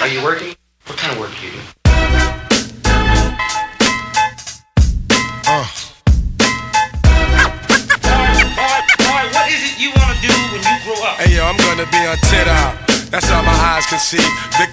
Are you working? What kind of work do you do? Uh. Alright, what is it you wanna do when you grow up? Hey yo, I'm gonna be on TikTok. That's all my eyes can see.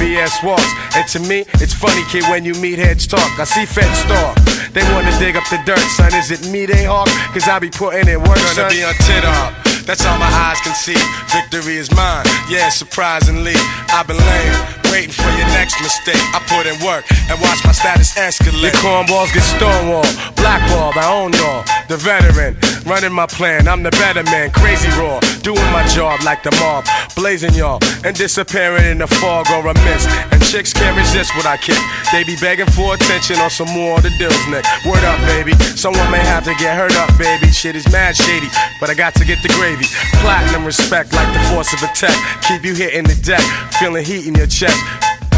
BS walks. And to me, it's funny, kid, when you meet heads talk. I see feds talk. They wanna dig up the dirt, son. Is it me they hawk? Cause I be putting in work, son. Gonna be on tit up. That's all my eyes can see. Victory is mine. Yeah, surprisingly, I've been laying, waiting for your next mistake. I put in work and watch my status escalate. Your cornballs get stonewalled, blackballed. I own y'all, the veteran, running my plan. I'm the better man, crazy raw, doing my job like the mob, blazing y'all and disappearing in the fog or a mist. And chicks can't resist what I kick. They be begging for attention on some more of the deals, Nick. Word up, baby. Someone may have to get hurt up, baby. Shit is mad shady, but I got to get the gravy. Platinum respect like the force of attack. Keep you hitting the deck, feeling heat in your chest.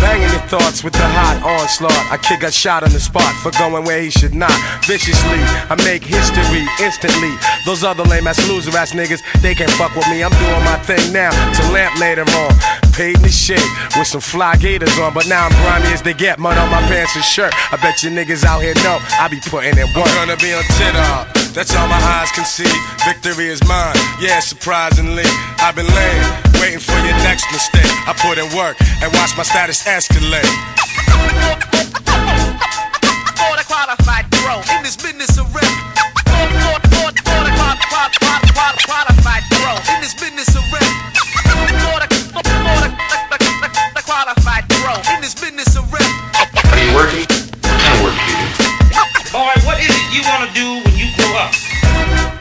Banging your thoughts with the hot onslaught. I kick a shot on the spot for going where he should not. Viciously, I make history instantly. Those other lame ass loser ass niggas, they can't fuck with me. I'm doing my thing now to lamp later on. Paid me shit with some fly gators on, but now I'm grimy as they get. Mud on my pants and shirt. I bet you niggas out here know I be putting in work. I'm gonna be on TikTok. That's all my eyes can see. Victory is mine. Yeah, surprisingly, I've been laying, waiting for mistake. I put in work and watch my status escalate. Border qualified pro in this business of qualified in this business of qualified in this business of you working? What? Boy, what is it you want to do when you grow up?